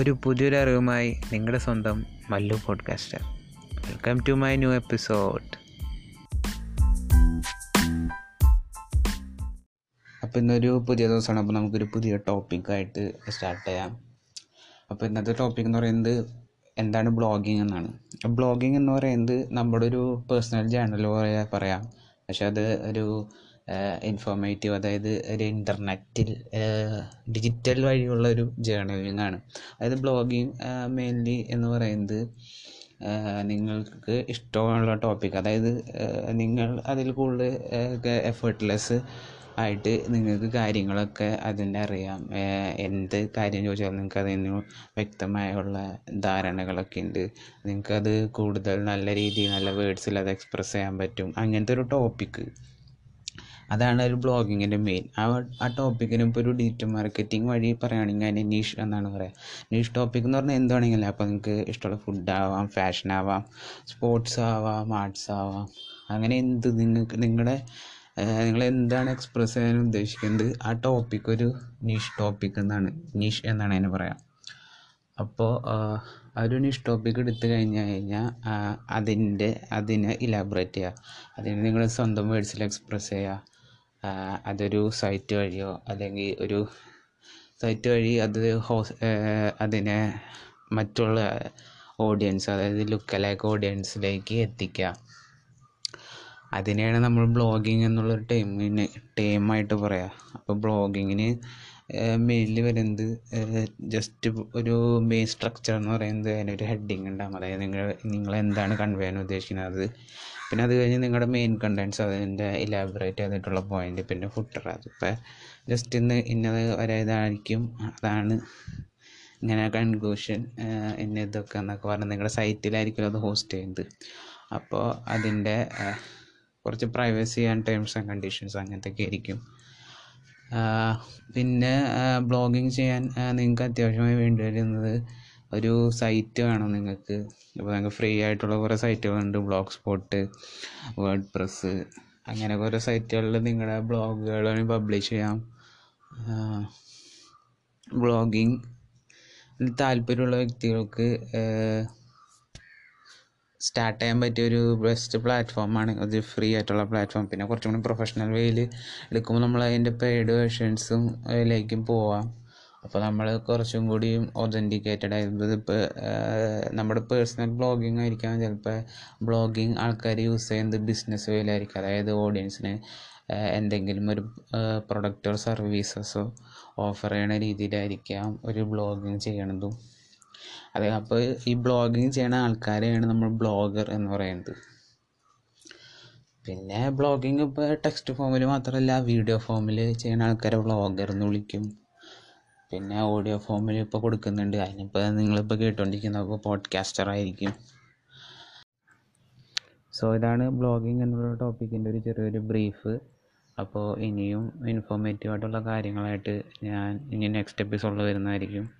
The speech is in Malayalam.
ഒരു പുതിയൊരു അറിവുമായി നിങ്ങളുടെ സ്വന്തം Mallu podcaster welcome to my new episode അപ്പോൾ ഇന്നൊരു പുതിയ ദിവസമാണ്. അപ്പോൾ നമുക്കൊരു പുതിയ ടോപ്പിക്കായിട്ട് സ്റ്റാർട്ട് ചെയ്യാം. അപ്പോൾ ഇന്നത്തെ ടോപ്പിക് എന്ന് പറയുന്നത് എന്താണ് ബ്ലോഗിങ് എന്നാണ്. ബ്ലോഗിങ് എന്ന് പറയുന്നത് നമ്മുടെ ഒരു പേഴ്സണൽ ജേണൽ പറയാം. പക്ഷെ അത് ഒരു ഇൻഫോർമേറ്റീവ് അതായത് ഒരു ഇന്റർനെറ്റിൽ ഡിജിറ്റൽ വഴിയുള്ള ഒരു ജേർണലിംഗ് ആണ്. അതായത് ബ്ലോഗിങ് മെയിൻലി എന്ന് പറയുന്നത് നിങ്ങൾക്ക് ഇഷ്ടമുള്ള ടോപ്പിക് അതായത് നിങ്ങൾ അതിൽ കൂടുതൽ എഫേർട്ട്ലെസ് ആയിട്ട് നിങ്ങൾക്ക് കാര്യങ്ങളൊക്കെ അതിന്റെ അറിയാം. എന്ത് കാര്യം ചോദിച്ചാലും നിങ്ങൾക്ക് അതിന് വ്യക്തമായുള്ള ധാരണകളൊക്കെ ഉണ്ട്. നിങ്ങൾക്കത് കൂടുതൽ നല്ല രീതിയിൽ നല്ല വേർഡ്സിൽ അത് എക്സ്പ്രസ് ചെയ്യാൻ പറ്റും. അങ്ങനത്തെ ഒരു ടോപ്പിക്ക് അതാണ് ഒരു ബ്ലോഗിങ്ങിന്റെ മെയിൻ ആ ആ ടോപ്പിക്കിന് ഇപ്പോൾ ഒരു ഡിജിറ്റൽ മാർക്കറ്റിംഗ് വഴി പറയുകയാണെങ്കിൽ അതിന് നീഷ് എന്നാണ് പറയുക നീഷ് ടോപ്പിക് എന്ന് പറഞ്ഞാൽ എന്താണെങ്കിലും അപ്പോൾ നിങ്ങൾക്ക് ഇഷ്ടമുള്ള ഫുഡ് ആവാം ഫാഷൻ ആവാം സ്പോർട്സ് ആവാം ആർട്സ് ആവാം. അങ്ങനെ എന്ത് നിങ്ങൾക്ക് നിങ്ങളുടെ നിങ്ങൾ എന്താണ് എക്സ്പ്രസ് ചെയ്യാൻ ഉദ്ദേശിക്കുന്നത്? ആ ടോപ്പിക് ഒരു നീഷ് ടോപ്പിക് എന്നാണ്. നീഷ് എന്നാണ് അതിന് പറയാം. അപ്പോൾ ഒരു നിഷ് ടോപ്പിക് എടുത്തു കഴിഞ്ഞു കഴിഞ്ഞാൽ അതിന്റെ അതിനെ ഇലാബറേറ്റ് ചെയ്യുക അതിന് നിങ്ങൾ സ്വന്തം വേർഡ്സിൽ എക്സ്പ്രസ് ചെയ്യുക അതൊരു സൈറ്റ് വഴിയോ അല്ലെങ്കിൽ ഒരു സൈറ്റ് വഴി അത് ഹോസ് അതിനെ മറ്റുള്ള ഓഡിയൻസ് അതായത് ലുക്കലൈക്ക് ഓഡിയൻസിലേക്ക് എത്തിക്കുക അതിനെയാണ് നമ്മൾ ബ്ലോഗിങ് എന്നുള്ളൊരു ടൈമിന് ടൈമായിട്ട് പറയുക അപ്പോൾ ബ്ലോഗിങ്ങിന് മെയിൻലി വരുന്നത് ജസ്റ്റ് ഒരു മെയിൻ സ്ട്രക്ചർ എന്ന് പറയുന്നത് അതിനൊരു ഹെഡിങ് ഉണ്ടാകും അതായത് നിങ്ങൾ നിങ്ങൾ എന്താണ് കൺവേ ചെയ്യാൻ ഉദ്ദേശിക്കുന്നത്. പിന്നെ അത് കഴിഞ്ഞ് നിങ്ങളുടെ മെയിൻ കണ്ടൻസ് അതിന്റെ ഇലാബറേറ്റ് ചെയ്തിട്ടുള്ള പോയിന്റ് പിന്നെ ഫുട്ടർ അതിപ്പോൾ ജസ്റ്റ് ഇന്ന് ഇന്നത് വരെ ഇതായിരിക്കും അതാണ് ഇങ്ങനെ കൺക്ലൂഷൻ ഇന്ന ഇതൊക്കെ എന്നൊക്കെ പറഞ്ഞ് നിങ്ങളുടെ സൈറ്റിലായിരിക്കും അത് ഹോസ്റ്റ് ചെയ്യുന്നത്. അപ്പോൾ അതിന്റെ കുറച്ച് privacy and terms and conditions അങ്ങനത്തെയൊക്കെ ആയിരിക്കും. പിന്നെ ബ്ലോഗിങ് ചെയ്യാൻ നിങ്ങൾക്ക് അത്യാവശ്യമായി വേണ്ടി വരുന്നത് ഒരു സൈറ്റ് വേണം നിങ്ങൾക്ക്. ഇപ്പോൾ നിങ്ങൾക്ക് ഫ്രീ ആയിട്ടുള്ള കുറേ സൈറ്റുകളുണ്ട് ബ്ലോഗ് സ്പോട്ട് വേർഡ് പ്രസ് അങ്ങനെ കുറേ സൈറ്റുകളിൽ നിങ്ങളുടെ ബ്ലോഗുകൾ പബ്ലിഷ് ചെയ്യാം. ബ്ലോഗിങ് താല്പര്യമുള്ള വ്യക്തികൾക്ക് സ്റ്റാർട്ട് ചെയ്യാൻ പറ്റിയ ഒരു ബെസ്റ്റ് പ്ലാറ്റ്ഫോമാണ് അത് ഫ്രീ ആയിട്ടുള്ള പ്ലാറ്റ്ഫോം പിന്നെ കുറച്ചും കൂടി പ്രൊഫഷണൽ വേയിൽ എടുക്കുമ്പോൾ നമ്മൾ അതിന്റെ പെയ്ഡ് വേർഷൻസും അതിലേക്കും പോവാം. അപ്പോൾ നമ്മൾ കുറച്ചും കൂടിയും ഒതന്റിക്കേറ്റഡ് ആയിരുന്നത് ഇപ്പോൾ നമ്മുടെ പേഴ്സണൽ ബ്ലോഗിങ് ആയിരിക്കാം. ചിലപ്പോൾ ബ്ലോഗിങ് ആൾക്കാർ യൂസ് ചെയ്യുന്നത് ബിസിനസ് വേയിലായിരിക്കും അതായത് ഓഡിയൻസിന് എന്തെങ്കിലും ഒരു പ്രൊഡക്റ്റോ സർവീസസോ ഓഫർ ചെയ്യണ രീതിയിലായിരിക്കാം ഒരു ബ്ലോഗിങ് ചെയ്യണതും. അതെ അപ്പോൾ ഈ ബ്ലോഗിങ് ചെയ്യണ ആൾക്കാരെയാണ് നമ്മൾ ബ്ലോഗർ എന്ന് പറയുന്നത്. പിന്നെ ബ്ലോഗിങ് ഇപ്പോൾ ടെക്സ്റ്റ് ഫോമിൽ മാത്രമല്ല വീഡിയോ ഫോമിൽ ചെയ്യുന്ന ആൾക്കാരെ ബ്ലോഗർ എന്ന് വിളിക്കും. പിന്നെ ഓഡിയോ ഫോമിൽ ഇപ്പോൾ കൊടുക്കുന്നുണ്ട്. അതിനിപ്പോൾ നിങ്ങളിപ്പോൾ കേട്ടുകൊണ്ടിരിക്കുന്നത് പോഡ്കാസ്റ്റർ ആയിരിക്കും. സോ ഇതാണ് ബ്ലോഗിങ് എന്നുള്ള ടോപ്പിക്കിന്റെ ഒരു ചെറിയൊരു ബ്രീഫ് അപ്പോൾ ഇനിയും ഇൻഫോർമേറ്റീവ് ആയിട്ടുള്ള കാര്യങ്ങളായിട്ട് ഞാൻ ഇനി നെക്സ്റ്റ് എപ്പിസോഡിൽ വരുന്നതായിരിക്കും.